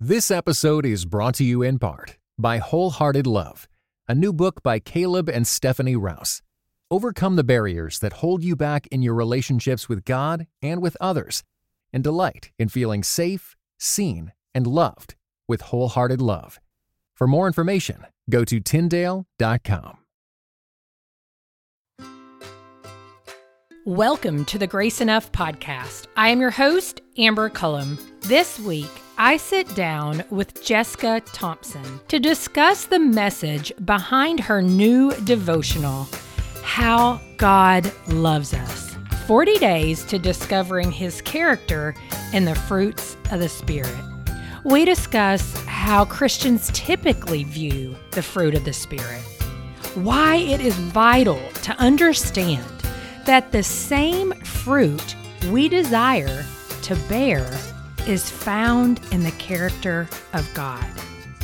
This episode is brought to you in part by Wholehearted Love, a new book by Caleb and Stephanie Rouse. Overcome the barriers that hold you back in your relationships with God and with others, and delight in feeling safe, seen, and loved with Wholehearted Love. For more information, go to Tyndale.com. Welcome to the Grace Enough podcast. I am your host, Amber Cullum. This week, I sit down with Jessica Thompson to discuss the message behind her new devotional, How God Loves Us 40 Days to Discovering His Character and the Fruits of the Spirit. We discuss how Christians typically view the fruit of the Spirit, why it is vital to understand that the same fruit we desire to bear is found in the character of God.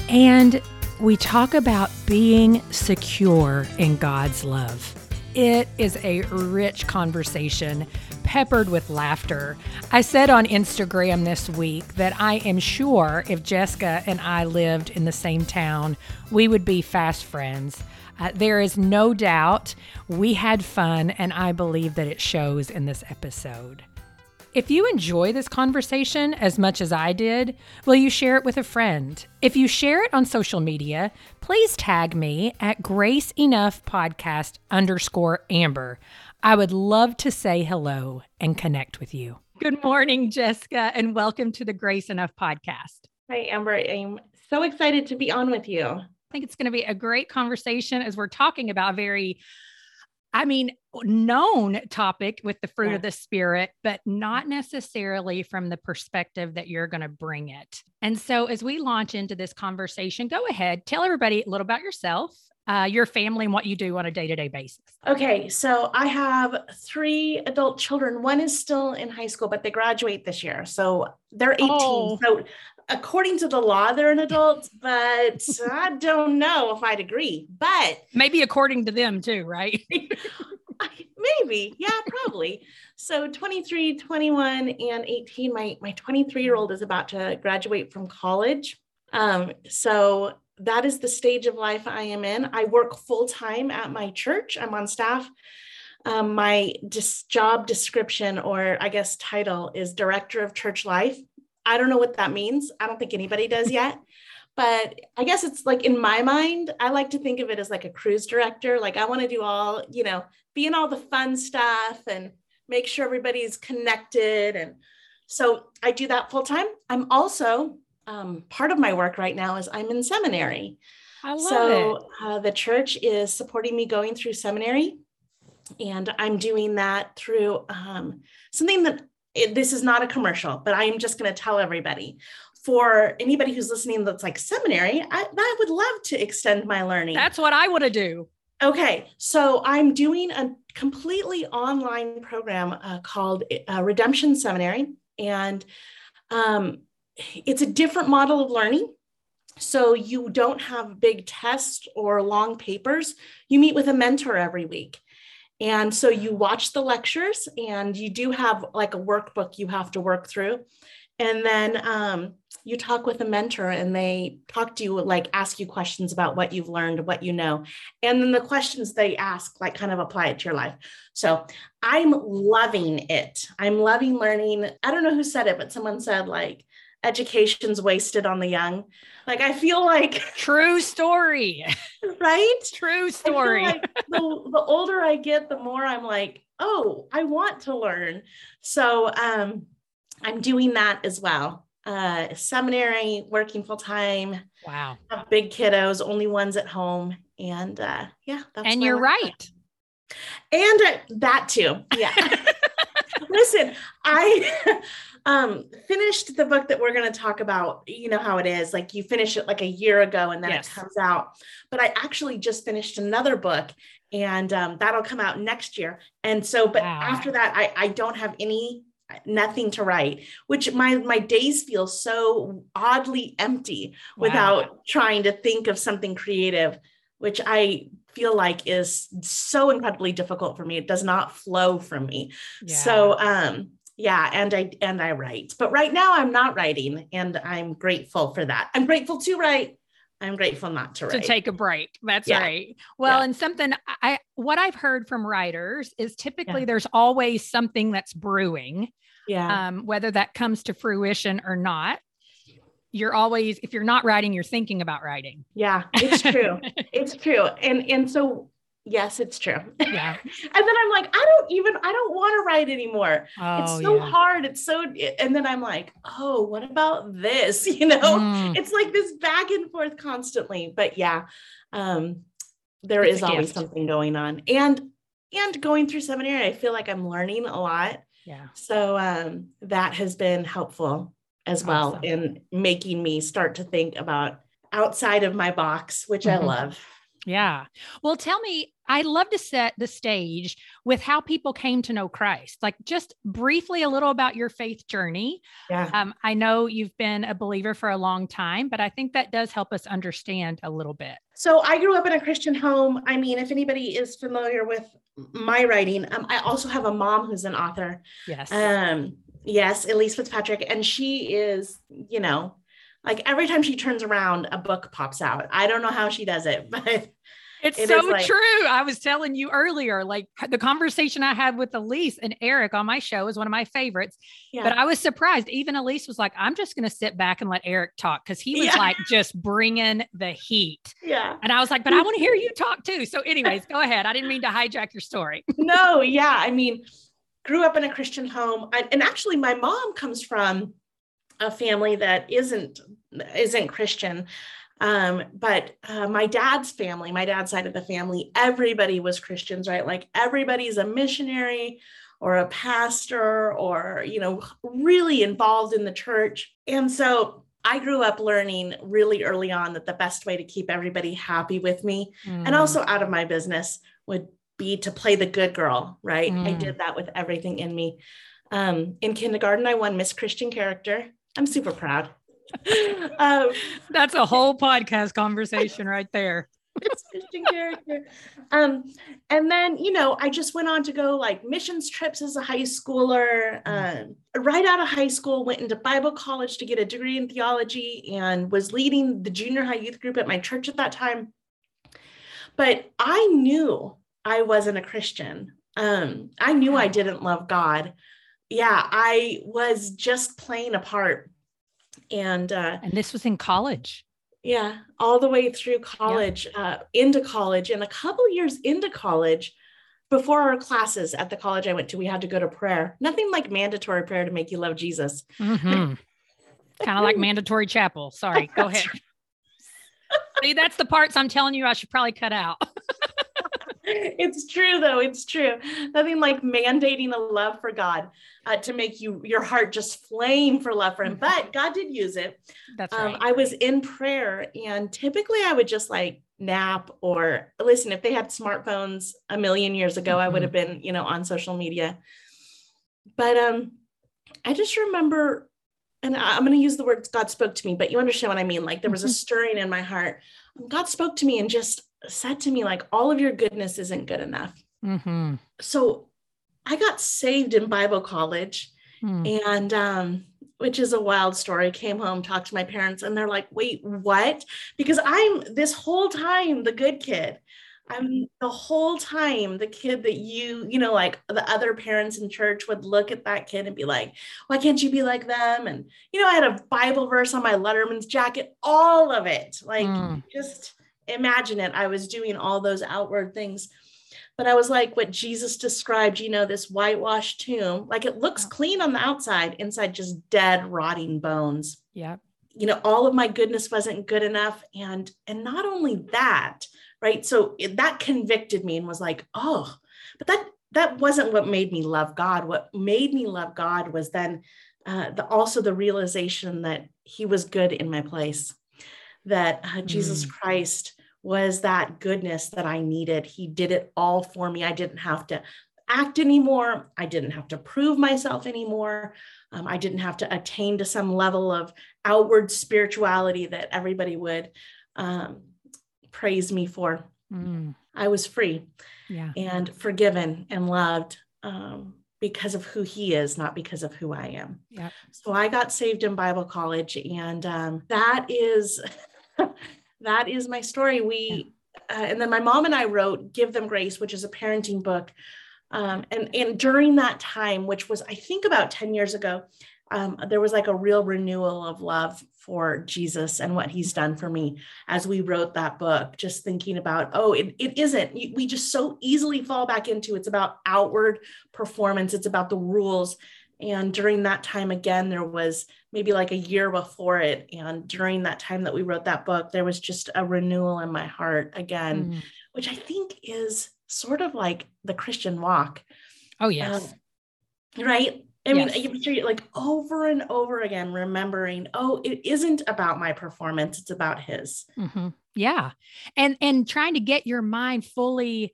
And we talk about being secure in God's love. It is a rich conversation peppered with laughter. I said on Instagram this week that I am sure if Jessica and I lived in the same town, we would be fast friends. Uh, there is no doubt we had fun, and I believe that it shows in this episode. If you enjoy this conversation as much as I did, will you share it with a friend? If you share it on social media, please tag me at Grace Enough Podcast underscore Amber. I would love to say hello and connect with you. Good morning, Jessica, and welcome to the Grace Enough Podcast. Hi, Amber. I'm so excited to be on with you. I think it's going to be a great conversation as we're talking about very I mean, known topic with the fruit yeah. of the spirit, but not necessarily from the perspective that you're going to bring it. And so, as we launch into this conversation, go ahead, tell everybody a little about yourself, uh, your family, and what you do on a day to day basis. Okay. So, I have three adult children. One is still in high school, but they graduate this year. So, they're 18. Oh. So, according to the law, they're an adult, but I don't know if I'd agree. But maybe according to them too, right? maybe. Yeah, probably. so 23, 21, and 18. My my 23 year old is about to graduate from college. Um, so that is the stage of life I am in. I work full time at my church. I'm on staff. Um, my dis- job description, or I guess title, is Director of Church Life. I don't know what that means. I don't think anybody does yet. but I guess it's like in my mind, I like to think of it as like a cruise director. Like I want to do all, you know, be in all the fun stuff and make sure everybody's connected. And so I do that full time. I'm also um, part of my work right now is I'm in seminary. I love so, it. Uh, the church is supporting me going through seminary, and I'm doing that through um, something that it, this is not a commercial, but I am just going to tell everybody for anybody who's listening that's like seminary, I, I would love to extend my learning. That's what I want to do. Okay, so I'm doing a completely online program uh, called uh, Redemption Seminary, and um, it's a different model of learning. So you don't have big tests or long papers. You meet with a mentor every week. And so you watch the lectures and you do have like a workbook you have to work through. And then um, you talk with a mentor and they talk to you, like ask you questions about what you've learned, what you know. And then the questions they ask, like kind of apply it to your life. So I'm loving it. I'm loving learning. I don't know who said it, but someone said, like, education's wasted on the young. Like I feel like true story. Right? True story. Like the, the older I get, the more I'm like, oh, I want to learn. So um I'm doing that as well. Uh seminary, working full time. Wow. Have big kiddos, only ones at home. And uh yeah, that's And you're right. And uh, that too. Yeah. Listen, I um finished the book that we're going to talk about you know how it is like you finish it like a year ago and then yes. it comes out but i actually just finished another book and um, that'll come out next year and so but wow. after that i i don't have any nothing to write which my my days feel so oddly empty wow. without trying to think of something creative which i feel like is so incredibly difficult for me it does not flow from me yeah. so um yeah and i and i write. But right now i'm not writing and i'm grateful for that. I'm grateful to write. I'm grateful not to write. to take a break. That's yeah. right. Well yeah. and something i what i've heard from writers is typically yeah. there's always something that's brewing yeah. um, whether that comes to fruition or not. You're always if you're not writing you're thinking about writing. Yeah it's true. It's true. And and so yes it's true yeah and then i'm like i don't even i don't want to write anymore oh, it's so yeah. hard it's so and then i'm like oh what about this you know mm. it's like this back and forth constantly but yeah um there it's is always gift. something going on and and going through seminary i feel like i'm learning a lot yeah so um that has been helpful as well awesome. in making me start to think about outside of my box, which mm-hmm. I love. Yeah. Well, tell me, I love to set the stage with how people came to know Christ. Like just briefly a little about your faith journey. Yeah. Um, I know you've been a believer for a long time, but I think that does help us understand a little bit. So I grew up in a Christian home. I mean, if anybody is familiar with my writing, um, I also have a mom who's an author. Yes. Um, Yes, Elyse Fitzpatrick. And she is, you know, like every time she turns around, a book pops out. I don't know how she does it, but it's it so like, true. I was telling you earlier, like the conversation I had with Elyse and Eric on my show is one of my favorites. Yeah. But I was surprised. Even Elyse was like, I'm just going to sit back and let Eric talk because he was yeah. like just bringing the heat. Yeah. And I was like, but I want to hear you talk too. So, anyways, go ahead. I didn't mean to hijack your story. no, yeah. I mean, grew up in a Christian home. I, and actually, my mom comes from a family that isn't isn't Christian. Um, but uh, my dad's family, my dad's side of the family, everybody was Christians, right? Like everybody's a missionary or a pastor or, you know, really involved in the church. And so I grew up learning really early on that the best way to keep everybody happy with me mm. and also out of my business would be to play the good girl, right? Mm. I did that with everything in me. Um, in kindergarten, I won Miss Christian Character. I'm super proud. um, That's a whole podcast conversation right there. Christian character. Um, and then, you know, I just went on to go like missions trips as a high schooler. Um, right out of high school, went into Bible college to get a degree in theology and was leading the junior high youth group at my church at that time. But I knew I wasn't a Christian. Um, I knew I didn't love God. Yeah, I was just playing a part. And uh, and this was in college. Yeah, all the way through college, yeah. uh, into college, and a couple years into college, before our classes at the college I went to, we had to go to prayer. Nothing like mandatory prayer to make you love Jesus. Mm-hmm. kind of like mandatory chapel. Sorry, go ahead. See, that's the parts I'm telling you I should probably cut out. it's true though it's true nothing like mandating a love for god uh, to make you your heart just flame for love for him but mm-hmm. god did use it that's um, right i was in prayer and typically i would just like nap or listen if they had smartphones a million years ago mm-hmm. i would mm-hmm. have been you know on social media but um i just remember and i'm going to use the word god spoke to me but you understand what i mean like there was a mm-hmm. stirring in my heart god spoke to me and just said to me, like, all of your goodness isn't good enough. Mm-hmm. So I got saved in Bible college. Mm. And um, which is a wild story. Came home, talked to my parents, and they're like, wait, what? Because I'm this whole time the good kid. I'm the whole time the kid that you, you know, like the other parents in church would look at that kid and be like, why can't you be like them? And, you know, I had a Bible verse on my Letterman's jacket, all of it. Like, mm. just imagine it. I was doing all those outward things. But I was like what Jesus described, you know, this whitewashed tomb, like it looks clean on the outside, inside just dead, rotting bones. Yeah. You know, all of my goodness wasn't good enough. And and not only that, right? So it, that convicted me and was like, oh, but that that wasn't what made me love God. What made me love God was then uh, the, also the realization that He was good in my place that uh, Jesus mm. Christ was that goodness that I needed. He did it all for me. I didn't have to act anymore. I didn't have to prove myself anymore. Um, I didn't have to attain to some level of outward spirituality that everybody would um, praise me for. Mm. I was free yeah. and forgiven and loved. Um, because of who he is, not because of who I am. Yep. So I got saved in Bible college, and um, that is that is my story. We uh, and then my mom and I wrote "Give Them Grace," which is a parenting book. Um, and and during that time, which was I think about ten years ago, um, there was like a real renewal of love for Jesus and what he's done for me as we wrote that book, just thinking about, oh, it, it isn't. We just so easily fall back into it's about outward performance, it's about the rules. And during that time, again, there was maybe like a year before it. And during that time that we wrote that book, there was just a renewal in my heart again, mm. which I think is sort of like the Christian walk. Oh, yes. Um, right? I yes. mean, you're like over and over again, remembering, oh, it isn't about my performance; it's about his. Mm-hmm. Yeah, and and trying to get your mind fully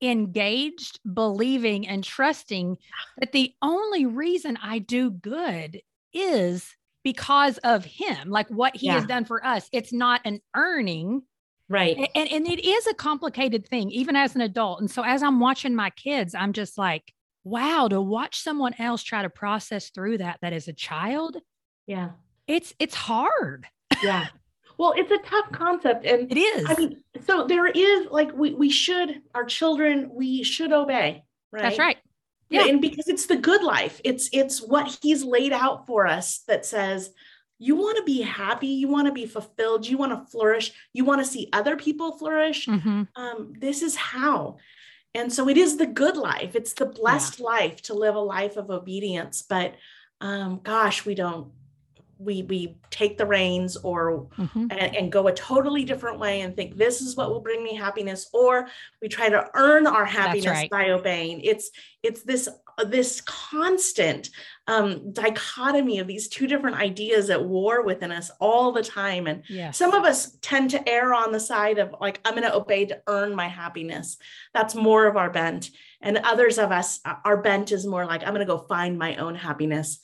engaged, believing and trusting that the only reason I do good is because of him, like what he yeah. has done for us. It's not an earning. Right. And, and it is a complicated thing, even as an adult. And so as I'm watching my kids, I'm just like, wow, to watch someone else try to process through that that is a child. Yeah. It's it's hard. Yeah. Well, it's a tough concept. And it is. I mean, so there is like we we should, our children, we should obey. Right. That's right. Yeah. And because it's the good life. It's it's what he's laid out for us that says, you want to be happy, you want to be fulfilled, you want to flourish, you want to see other people flourish. Mm-hmm. Um, this is how. And so it is the good life. It's the blessed yeah. life to live a life of obedience. But um, gosh, we don't we we take the reins or mm-hmm. and, and, go a totally different way and think this is what will bring me happiness or we try to earn our happiness right. by obeying it's it's this this constant um, dichotomy of these two different ideas at war within us all the time and yes. some of us tend to err on the side of like i'm going to obey to earn my happiness that's more of our bent and others of us our bent is more like i'm going to go find my own happiness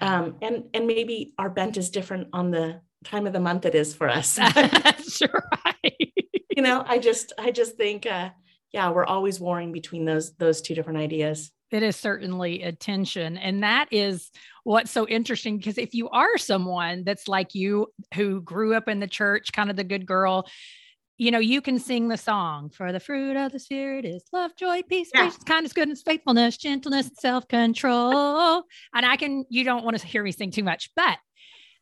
um, and and maybe our bent is different on the time of the month it is for us. That's right. you know, I just I just think uh, yeah, we're always warring between those those two different ideas. It is certainly a tension, and that is what's so interesting because if you are someone that's like you who grew up in the church, kind of the good girl, you know, you can sing the song for the fruit of the spirit is love, joy, peace, yeah. patience, kindness, goodness, faithfulness, gentleness, self control. and I can, you don't want to hear me sing too much, but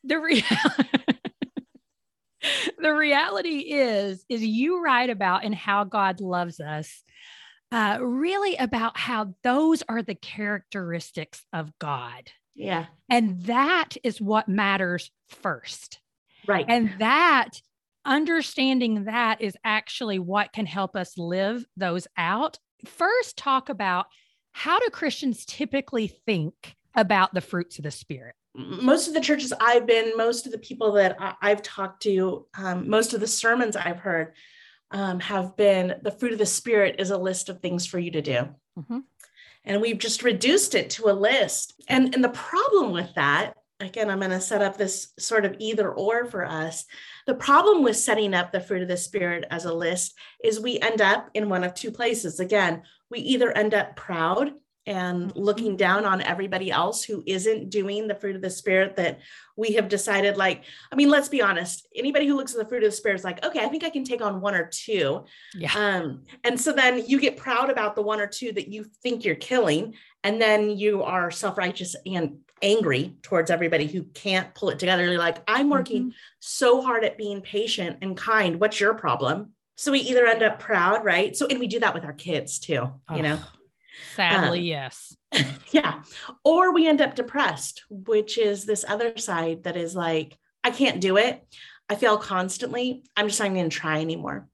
the reality. the reality is is you write about and how god loves us uh, really about how those are the characteristics of god yeah and that is what matters first right and that understanding that is actually what can help us live those out. First, talk about how do Christians typically think about the fruits of the Spirit? Most of the churches I've been, most of the people that I've talked to, um, most of the sermons I've heard um, have been the fruit of the Spirit is a list of things for you to do. Mm-hmm. And we've just reduced it to a list. And, and the problem with that again, I'm going to set up this sort of either or for us. The problem with setting up the fruit of the Spirit as a list is we end up in one of two places. Again, we either end up proud and mm-hmm. looking down on everybody else who isn't doing the fruit of the spirit that we have decided like i mean let's be honest anybody who looks at the fruit of the spirit is like okay i think i can take on one or two yeah. um and so then you get proud about the one or two that you think you're killing and then you are self-righteous and angry towards everybody who can't pull it together. You're like, I'm working mm-hmm. so hard at being patient and kind. What's your problem? So we either end up proud, right? So, and we do that with our kids too, oh, you know? Sadly, um, yes. Yeah. Or we end up depressed, which is this other side that is like, I can't do it. I fail constantly. I'm just not going to try anymore.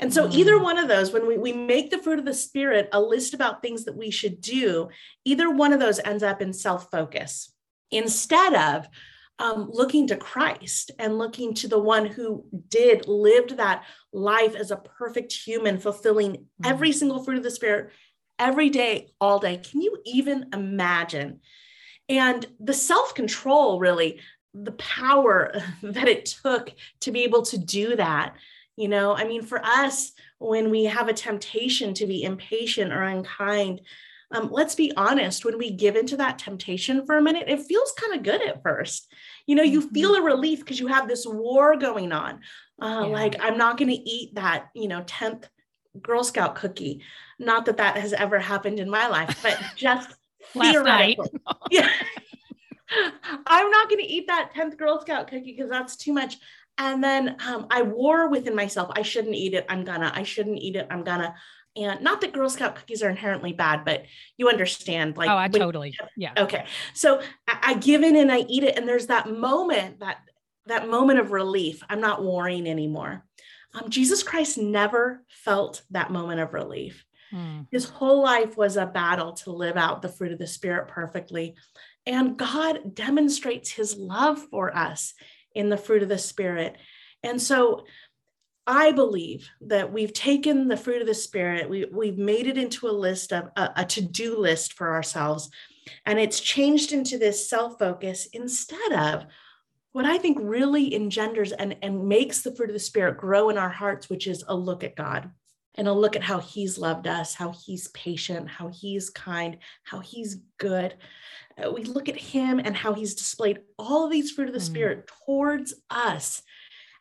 And so, mm. either one of those, when we, we make the fruit of the Spirit a list about things that we should do, either one of those ends up in self focus instead of um, looking to Christ and looking to the one who did, lived that life as a perfect human, fulfilling mm. every single fruit of the Spirit every day, all day. Can you even imagine? And the self control, really, the power that it took to be able to do that you know, I mean, for us, when we have a temptation to be impatient or unkind, um, let's be honest, when we give into that temptation for a minute, it feels kind of good at first. You know, you mm-hmm. feel a relief because you have this war going on. Uh, yeah. Like, I'm not going to eat that, you know, 10th Girl Scout cookie. Not that that has ever happened in my life, but just theoretically. yeah. I'm not going to eat that 10th Girl Scout cookie because that's too much. And then um, I war within myself. I shouldn't eat it. I'm gonna. I shouldn't eat it. I'm gonna. And not that Girl Scout cookies are inherently bad, but you understand. Like, oh, I totally, yeah. Okay, so I, I give in and I eat it, and there's that moment, that that moment of relief. I'm not worrying anymore. Um, Jesus Christ never felt that moment of relief. Hmm. His whole life was a battle to live out the fruit of the Spirit perfectly. And God demonstrates his love for us in the fruit of the Spirit. And so I believe that we've taken the fruit of the Spirit, we, we've made it into a list of a, a to do list for ourselves, and it's changed into this self focus instead of what I think really engenders and, and makes the fruit of the Spirit grow in our hearts, which is a look at God and a look at how He's loved us, how He's patient, how He's kind, how He's good. Uh, we look at Him and how He's displayed all of these fruit of the mm. Spirit towards us.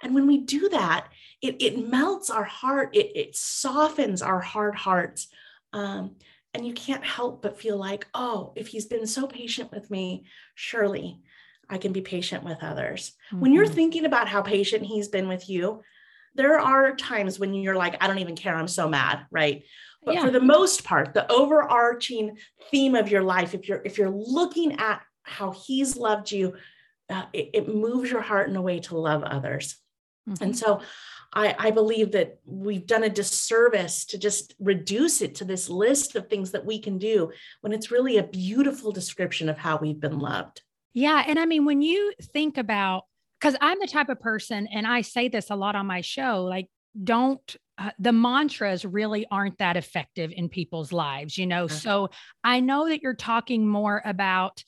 And when we do that, it, it melts our heart, it, it softens our hard hearts. Um, and you can't help but feel like, oh, if he's been so patient with me, surely I can be patient with others. Mm-hmm. When you're mm-hmm. thinking about how patient he's been with you, there are times when you're like, I don't even care. I'm so mad. Right. But yeah. for the most part, the overarching theme of your life, if you're if you're looking at how he's loved you, uh, it, it, moves your heart in a way to love others. Mm-hmm. And so I, I believe that we've done a disservice to just reduce it to this list of things that we can do when it's really a beautiful description of how we've been loved. Yeah. And I mean, when you think about, because I'm the type of person, and I say this a lot on my show, like, don't uh, the mantras really aren't that effective in people's lives, you know? Mm-hmm. So I know that you're talking more about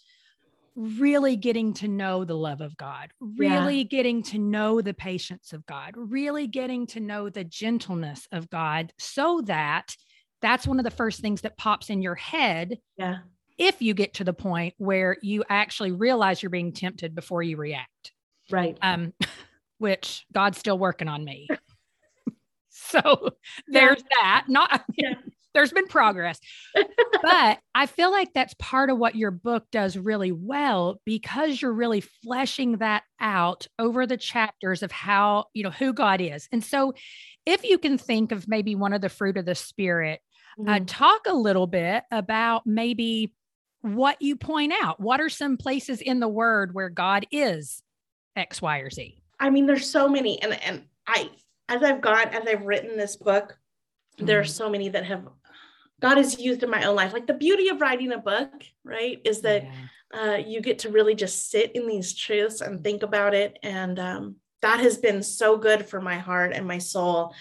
really getting to know the love of God, really yeah. getting to know the patience of God, really getting to know the gentleness of God, so that that's one of the first things that pops in your head. Yeah. If you get to the point where you actually realize you're being tempted before you react. Right. Um, which God's still working on me. so there's yeah. that. Not yeah there's been progress. but I feel like that's part of what your book does really well because you're really fleshing that out over the chapters of how, you know, who God is. And so if you can think of maybe one of the fruit of the spirit, uh, mm-hmm. uh, talk a little bit about maybe what you point out. What are some places in the word where God is X, Y, or Z? I mean, there's so many. And and I as I've gone, as I've written this book, mm-hmm. there are mm-hmm. so many that have God has used in my own life. Like the beauty of writing a book, right, is that yeah. uh, you get to really just sit in these truths and think about it. And um, that has been so good for my heart and my soul.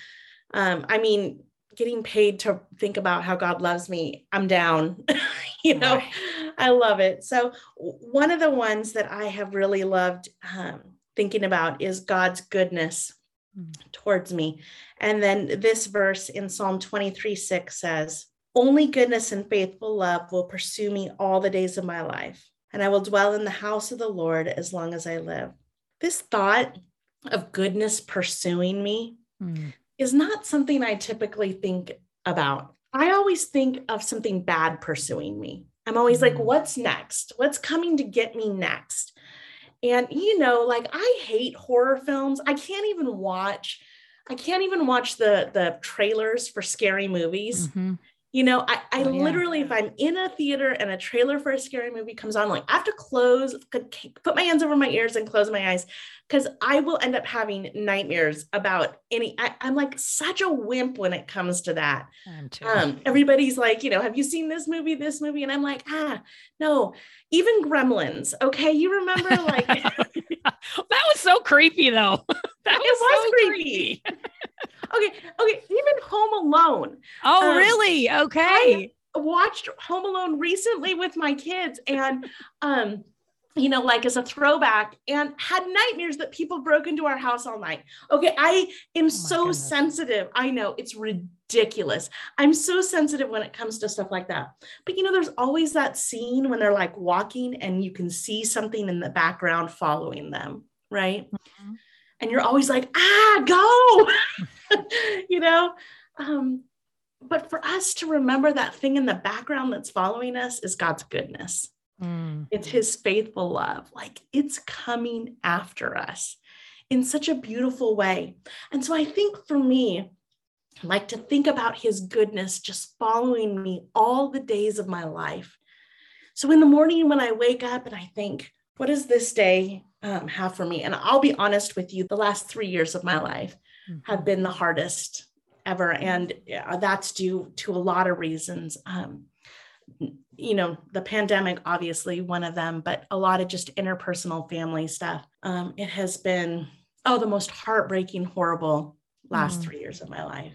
Um, I mean, getting paid to think about how God loves me, I'm down. you know, right. I love it. So, one of the ones that I have really loved um, thinking about is God's goodness mm. towards me. And then this verse in Psalm 23 6 says, only goodness and faithful love will pursue me all the days of my life, and I will dwell in the house of the Lord as long as I live. This thought of goodness pursuing me mm. Is not something I typically think about. I always think of something bad pursuing me. I'm always mm. like, what's next? What's coming to get me next? And, you know, like I hate horror films. I can't even watch. I can't even watch the the trailers for scary movies. Mm-hmm you know, I, I oh, yeah. literally, if I'm in a theater and a trailer for a scary movie comes on, like I have to close, put my hands over my ears and close my eyes because I will end up having nightmares about any. I, am like such a wimp when it comes to that. Um, everybody's like, you know, have you seen this movie, this movie? And I'm like, ah, no, even Gremlins. Okay. You remember like that was so creepy though. that was, it was so creepy. creepy. okay, okay, even Home Alone. Oh, um, really? Okay. I watched Home Alone recently with my kids, and um, you know, like as a throwback and had nightmares that people broke into our house all night. Okay. I am oh so goodness. sensitive. I know it's ridiculous. I'm so sensitive when it comes to stuff like that. But, you know, there's always that scene when they're like walking and you can see something in the background following them. Right. Mm-hmm. And you're always like, ah, go, you know? Um, but for us to remember that thing in the background that's following us is God's goodness Mm. It's his faithful love. Like it's coming after us in such a beautiful way. And so I think for me, I like to think about his goodness just following me all the days of my life. So in the morning when I wake up and I think, what does this day um, have for me? And I'll be honest with you, the last three years of my life mm-hmm. have been the hardest ever. And that's due to a lot of reasons. Um, you know, the pandemic, obviously, one of them, but a lot of just interpersonal family stuff. Um, it has been, oh, the most heartbreaking, horrible last mm. three years of my life.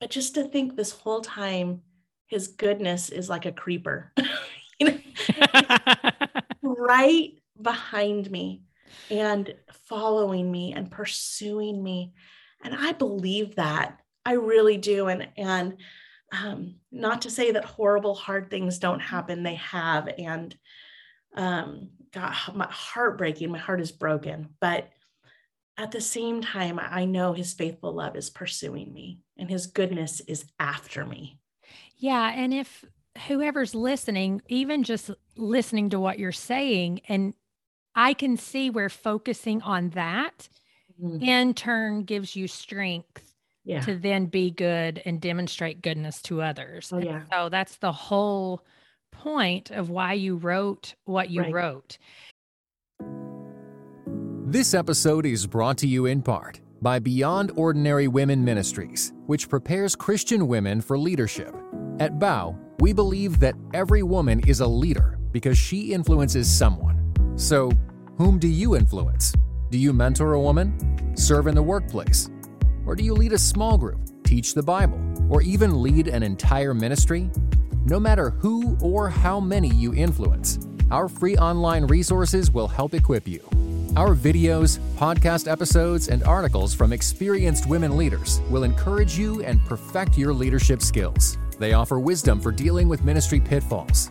But just to think this whole time, his goodness is like a creeper, right behind me and following me and pursuing me. And I believe that. I really do. And, and, um, not to say that horrible, hard things don't happen, they have. And um, God, my heartbreaking, my heart is broken. But at the same time, I know his faithful love is pursuing me and his goodness is after me. Yeah. And if whoever's listening, even just listening to what you're saying, and I can see where focusing on that mm-hmm. in turn gives you strength yeah. to then be good and demonstrate goodness to others. Oh, yeah. so that's the whole point of why you wrote what you right. wrote. This episode is brought to you in part by Beyond Ordinary Women Ministries, which prepares Christian women for leadership. At Bow, we believe that every woman is a leader because she influences someone. So, whom do you influence? Do you mentor a woman? Serve in the workplace? Or do you lead a small group, teach the Bible, or even lead an entire ministry? No matter who or how many you influence, our free online resources will help equip you. Our videos, podcast episodes, and articles from experienced women leaders will encourage you and perfect your leadership skills. They offer wisdom for dealing with ministry pitfalls,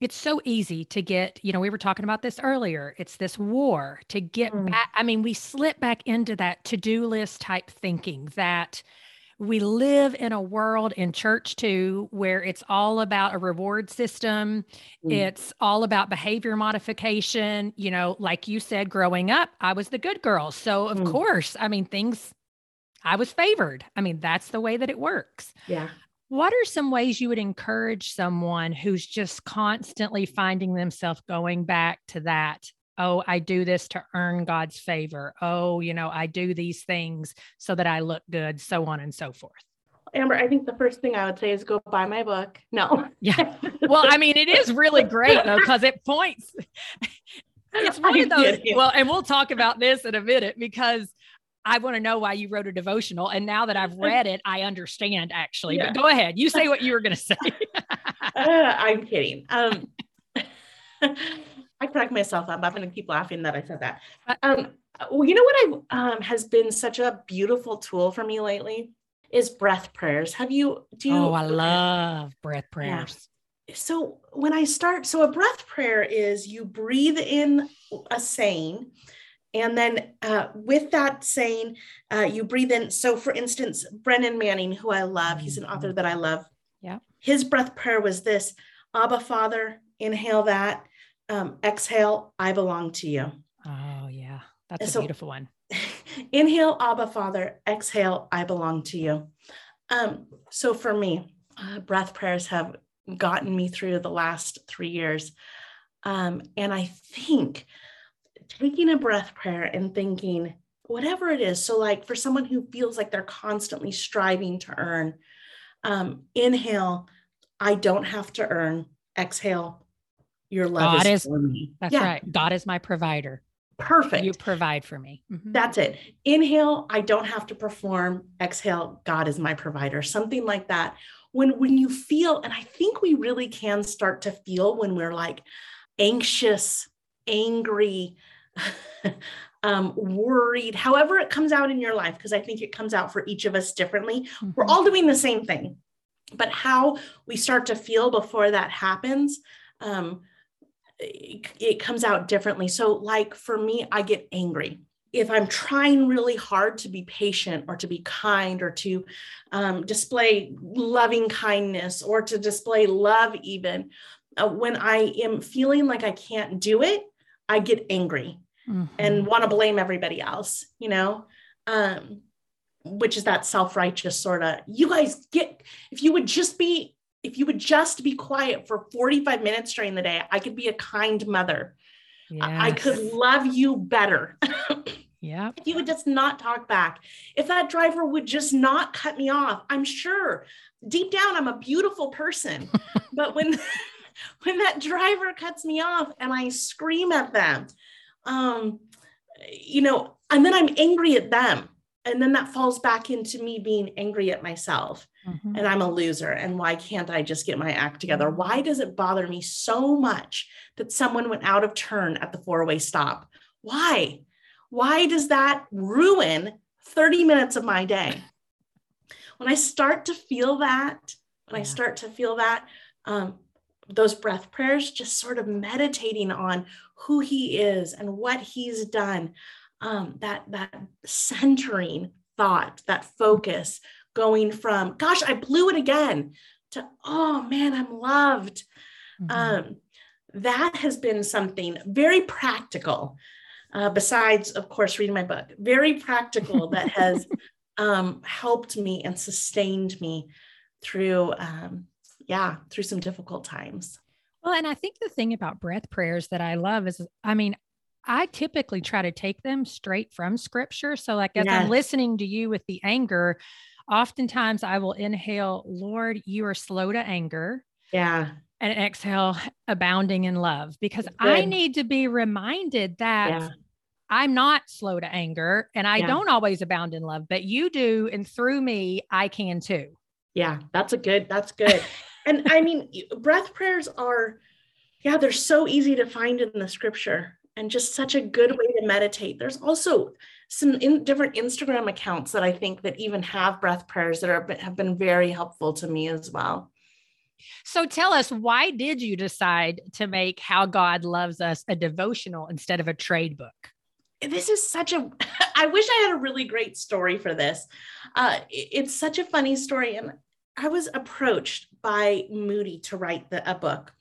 It's so easy to get, you know, we were talking about this earlier. It's this war to get mm. back. I mean, we slip back into that to do list type thinking that we live in a world in church too where it's all about a reward system mm. it's all about behavior modification you know like you said growing up i was the good girl so of mm. course i mean things i was favored i mean that's the way that it works yeah what are some ways you would encourage someone who's just constantly finding themselves going back to that oh, I do this to earn God's favor. Oh, you know, I do these things so that I look good, so on and so forth. Amber, I think the first thing I would say is go buy my book. No. Yeah. Well, I mean, it is really great though, because it points. It's one of those. Well, and we'll talk about this in a minute because I want to know why you wrote a devotional. And now that I've read it, I understand actually. Yeah. But go ahead. You say what you were going to say. uh, I'm kidding. Um, I crack myself up. I'm going to keep laughing that I said that. Uh, um, well, you know what I um, has been such a beautiful tool for me lately is breath prayers. Have you? Do you? Oh, I love breath prayers. Yeah. So when I start, so a breath prayer is you breathe in a saying, and then uh, with that saying, uh, you breathe in. So, for instance, Brennan Manning, who I love, he's an author mm-hmm. that I love. Yeah. His breath prayer was this: Abba, Father, inhale that um, exhale, I belong to you. Oh, yeah. That's and a so, beautiful one. inhale, Abba Father. Exhale, I belong to you. Um, so for me, uh, breath prayers have gotten me through the last three years. Um, and I think taking a breath prayer and thinking, whatever it is. So, like for someone who feels like they're constantly striving to earn, um, inhale, I don't have to earn. Exhale, your love God is, for me. That's Yeah, right. God is my provider. Perfect. You provide for me. Mhm. That's it. Inhale, I don't have to perform. Exhale, God is my provider. Something like that. When when you feel, and I think we really can start to feel when we're like anxious, angry, um, worried, however it comes out in your life, because I think it comes out for each of us differently. We're Mhm. all doing the same thing, but how we start to feel before that happens, um, it, it comes out differently. So, like for me, I get angry. If I'm trying really hard to be patient or to be kind or to um, display loving kindness or to display love, even uh, when I am feeling like I can't do it, I get angry Mhm. and want to blame everybody else, you know, um, which is that self righteous sort of, you guys get, if you would just be, if you would just be quiet for 45 minutes during the day, I could be a kind mother. I- I could love you better. yeah. if you would just not talk back, if that driver would just not cut me off, I'm sure deep down I'm a beautiful person. but when when that driver cuts me off and I scream at them, um, you know, and then I'm angry at them. And then that falls back into me being angry at myself Mhm. and I'm a loser. And why can't I just get my act together? Why does it bother me so much that someone went out of turn at the four way stop? Why? Why does that ruin 30 minutes of my day? When I start to feel that, when I start to feel that, um, those breath prayers, just sort of meditating on who he is and what he's done, um, that that centering thought, that focus, going from "gosh, I blew it again" to "oh man, I'm loved." Mhm. Um, that has been something very practical. Uh, besides, of course, reading my book, very practical that has um, helped me and sustained me through, um, yeah, through some difficult times. Well, and I think the thing about breath prayers that I love is, I mean, I typically try to take them straight from scripture. So, like, as I'm listening to you with the anger, oftentimes I will inhale, Lord, you are slow to anger, Yeah, and exhale, abounding in love, because I need to be reminded that yeah, I'm not slow to anger and I Yeah. don't always abound in love, but you do. And through me, I can too. yeah. That's a good. That's good. and I mean, breath prayers are, yeah, they're so easy to find in the scripture and just such a good way to meditate. There's also some in different Instagram accounts that I think that even have breath prayers that are have been very helpful to me as well. So tell us, why did you decide to make How God Loves Us a devotional instead of a trade book? this is such a i wish i had a really great story for this uh, it's such a funny story and i was approached by moody to write the, a book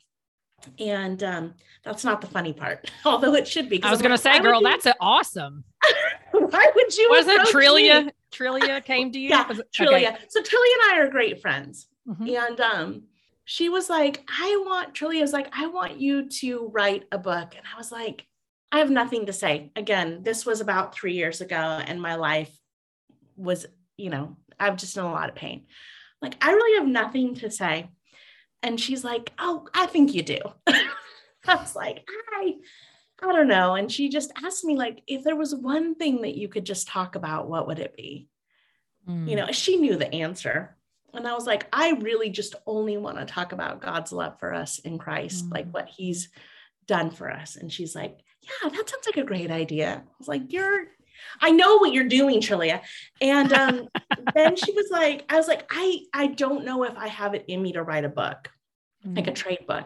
and um, that's not the funny part although it should be. I was going to say, girl, you- that's awesome. why would you Was it approach me? Trillia? Trillia came to you? yeah Was it- Trillia. so Trillia and i are great friends Okay. Mhm. and um, she was like, I want, Trillia was like, I want you to write a book. And I was like, I have nothing to say. Again, this was about three years ago, and my life was, you know, I'm just in a lot of pain. Like, I really have nothing to say. And she's like, Oh, I think you do. I was like, I, I don't know. And she just asked me, like, if there was one thing that you could just talk about, what would it be? Mm. you know she knew the answer and i was like i really just only want to talk about god's love for us in christ Mm. like what he's done for us and she's like yeah that sounds like a great idea i was like you're i know what you're doing Trillia. and um, then she was like i was like i i don't know if i have it in me to write a book like a Mm. trade book.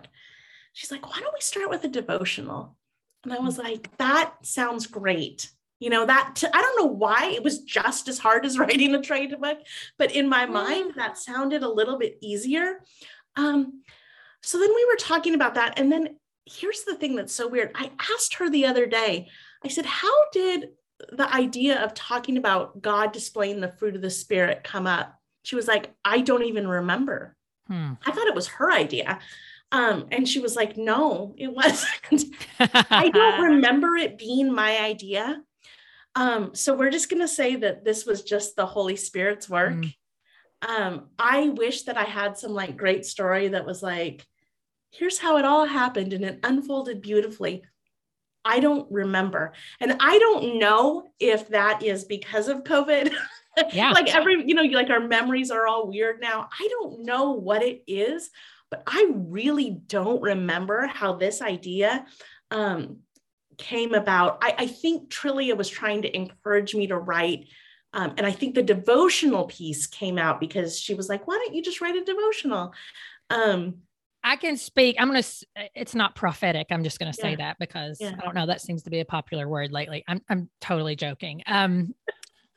She's like why don't we start with a devotional? And i was like that sounds great. You know that I don't know why it was just as hard as writing a trade book but in my mind that sounded a little bit easier. Um, so then we were talking about that and then here's the thing that's so weird. I asked her the other day i said how did the idea of talking about god displaying the fruit of the spirit come up she was like i don't even remember Hmm. I thought it was her idea. Um, and she was like, no, it wasn't. I don't remember it being my idea. Um, so we're just going to say that this was just the Holy Spirit's work. Mm. Um, I wish that I had some like great story that was like, here's how it all happened and it unfolded beautifully. I don't remember. And I don't know if that is because of COVID. Yeah. like every, you know, like our memories are all weird now. I don't know what it is, but I really don't remember how this idea um, came about. I, I think Trillia was trying to encourage me to write. Um, and I think the devotional piece came out because she was like, why don't you just write a devotional? Um, I can speak. I'm going to, it's not prophetic. I'm just going to say yeah. that because yeah. I don't know. That seems to be a popular word lately. I'm, I'm totally joking. Um,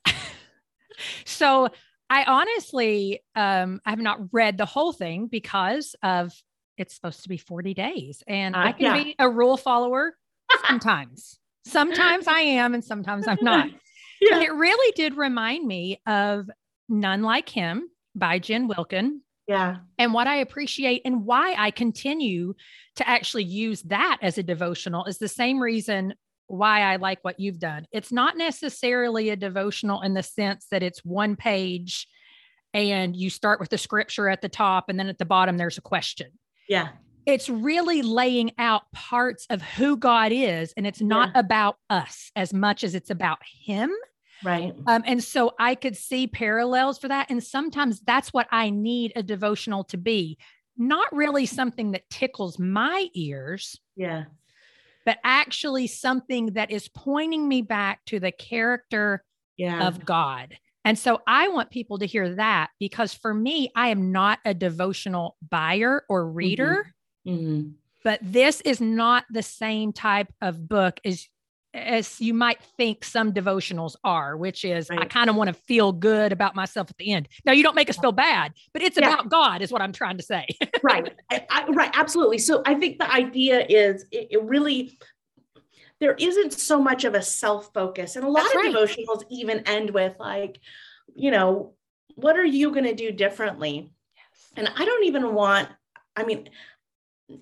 so I honestly, um, I have not read the whole thing because of it's supposed to be 40 days and uh, I can yeah. be a rule follower sometimes. sometimes I am and sometimes I'm not. But it really did remind me of None Like Him by Jen Wilkin. Yeah. And what I appreciate and why I continue to actually use that as a devotional is the same reason why I like what you've done. It's not necessarily a devotional in the sense that it's one page and you start with the scripture at the top and then at the bottom there's a question. Yeah. It's really laying out parts of who God is and it's not yeah. about us as much as it's about him Right. Um, and so I could see parallels for that. And sometimes that's what I need a devotional to be not really something that tickles my ears. Yeah. But actually something that is pointing me back to the character yeah. of God. And so I want people to hear that because for me, I am not a devotional buyer or reader. Mm-hmm. Mm-hmm. But this is not the same type of book as as you might think some devotionals are, which is right. I kind of want to feel good about myself at the end. Now you don't make us feel bad, but it's yeah. about God, is what I'm trying to say. right, I, I, right, absolutely. So I think the idea is it, it, really there isn't so much of a self focus, and a lot That's of right. devotionals even end with like, you know, what are you going to do differently? Yes. And I don't even want. I mean,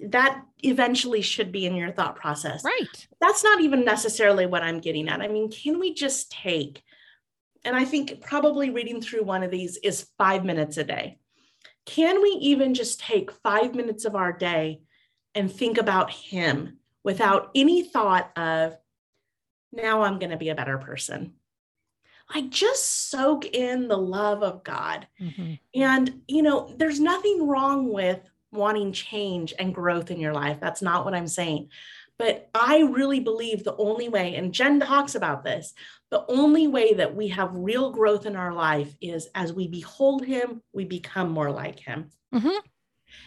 that eventually should be in your thought process. Right. That's not even necessarily what I'm getting at. I mean, can we just take, and I think probably reading through one of these is five minutes a day. Can we even just take five minutes of our day and think about Him without any thought of, now I'm going to be a better person? Like just soak in the love of God. Mm-hmm. And, you know, there's nothing wrong with wanting change and growth in your life. That's not what I'm saying. But I really believe the only way, and Jen talks about this, the only way that we have real growth in our life is as we behold him, we become more like him. Mm-hmm.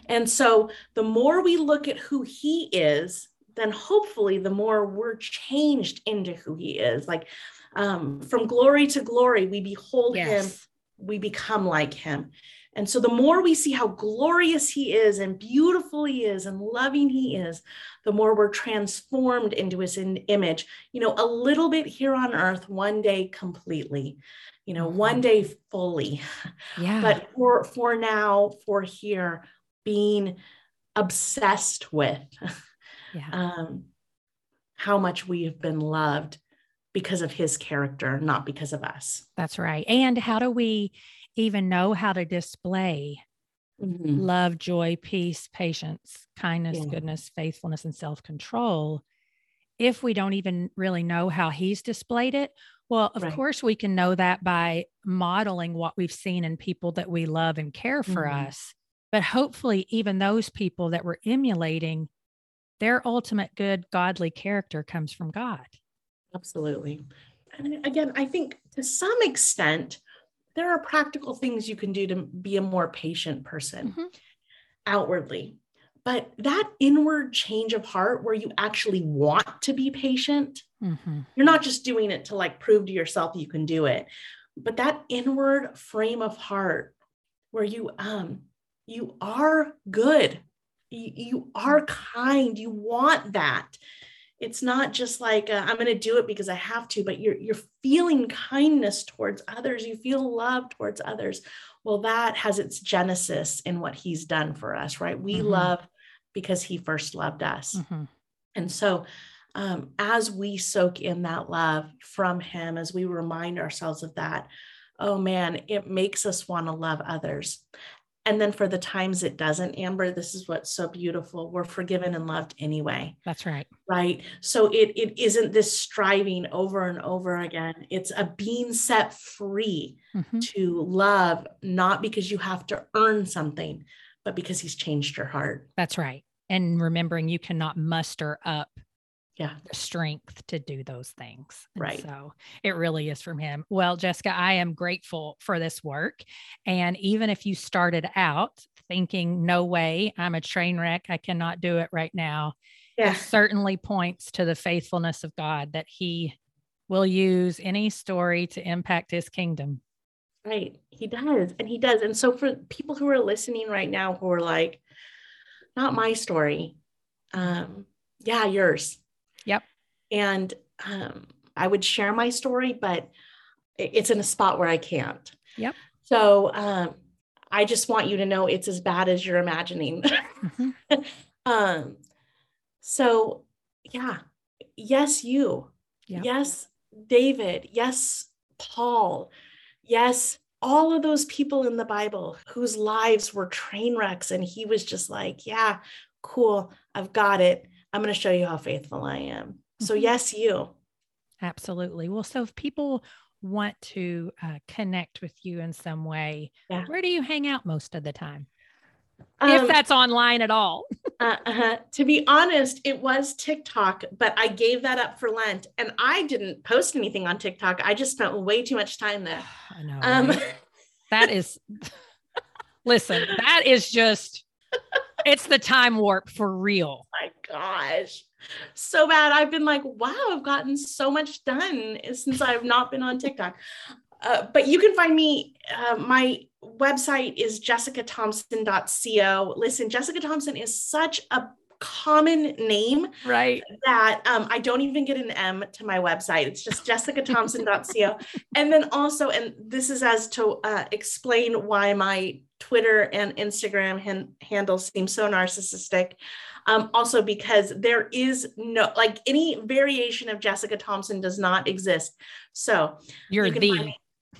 And so the more we look at who he is, then hopefully the more we're changed into who he is. Like um, from glory to glory, we behold yes. him, we become like him. And so the more we see how glorious he is and beautiful he is and loving he is, the more we're transformed into his image, you know, a little bit here on earth, one day completely, you know, one mm-hmm. day fully. Yeah. But for for now, for here, being obsessed with yeah. um, how much we have been loved because of his character, not because of us. That's right. And how do we even know how to display mm-hmm. love, joy, peace, patience, kindness, yeah. goodness, faithfulness, and self control if we don't even really know how he's displayed it? Well, of right. course, we can know that by modeling what we've seen in people that we love and care for mm-hmm. us. But hopefully, even those people that we're emulating, their ultimate good, godly character comes from God. Absolutely. And again, I think to some extent, there are practical things you can do to be a more patient person mm-hmm. outwardly. But that inward change of heart where you actually want to be patient, mm-hmm. you're not just doing it to like prove to yourself you can do it, but that inward frame of heart where you um you are good you, you are kind you want that it's not just like uh, i'm going to do it because i have to but you're you're feeling kindness towards others you feel love towards others well that has its genesis in what he's done for us right we mm-hmm. love because he first loved us mm-hmm. and so um, as we soak in that love from Him, as we remind ourselves of that, oh man, it makes us want to love others. And then for the times it doesn't, Amber, this is what's so beautiful. We're forgiven and loved anyway. That's right. Right. So it, it isn't this striving over and over again. It's a being set free mm-hmm. to love, not because you have to earn something, but because he's changed your heart. That's right. And remembering you cannot muster up yeah. the strength to do those things and right. so it really is from him. Well jessica i am grateful for this work and even if you started out thinking no way i'm a train wreck i cannot do it right now yeah. it certainly points to the faithfulness of god that he will use any story to impact his kingdom. Right. He does and he does and so for people who are listening right now who are like not my story. Um yeah yours Yep. And um, I would share my story, but it's in a spot where I can't. Yep. So um, I just want you to know it's as bad as you're imagining. Mm-hmm. um, so, yeah. Yes, you. Yep. Yes, David. Yes, Paul. Yes, all of those people in the Bible whose lives were train wrecks. And he was just like, yeah, cool. I've got it. I'm going to show you how faithful I am. So, mm-hmm. yes, you. Absolutely. Well, so if people want to uh, connect with you in some way, yeah. where do you hang out most of the time? Um, if that's online at all. uh, uh, to be honest, it was TikTok, but I gave that up for Lent and I didn't post anything on TikTok. I just spent way too much time there. I know. Um, that is, listen, that is just it's the time warp for real. My gosh. So bad. I've been like, wow, I've gotten so much done since I've not been on TikTok. Uh, but you can find me. Uh, my website is jessicathompson.co. Listen, Jessica Thompson is such a common name right that um, i don't even get an m to my website it's just jessicathompson.co and then also and this is as to uh, explain why my twitter and instagram han- handles seem so narcissistic um, also because there is no like any variation of jessica thompson does not exist so you're you the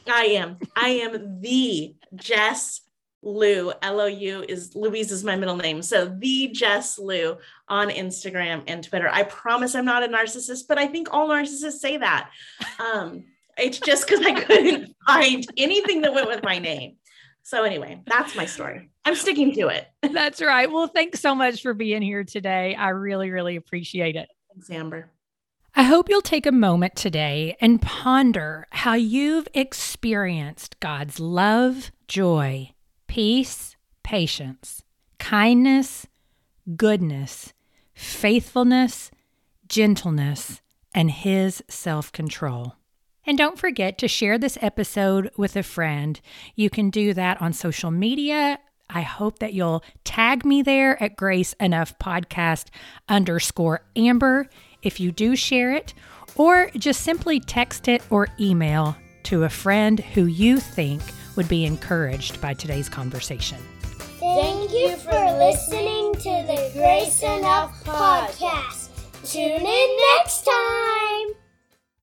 i am i am the jess Lou, L O U is Louise is my middle name. So the Jess Lou on Instagram and Twitter. I promise I'm not a narcissist, but I think all narcissists say that. Um, it's just because I couldn't find anything that went with my name. So anyway, that's my story. I'm sticking to it. That's right. Well, thanks so much for being here today. I really, really appreciate it. Thanks, Amber. I hope you'll take a moment today and ponder how you've experienced God's love, joy, peace, patience, kindness, goodness, faithfulness, gentleness, and His self control. And don't forget to share this episode with a friend. You can do that on social media. I hope that you'll tag me there at Grace Enough Podcast underscore Amber if you do share it, or just simply text it or email to a friend who you think would be encouraged by today's conversation. Thank you for listening to the Grace Enough podcast. Tune in next time.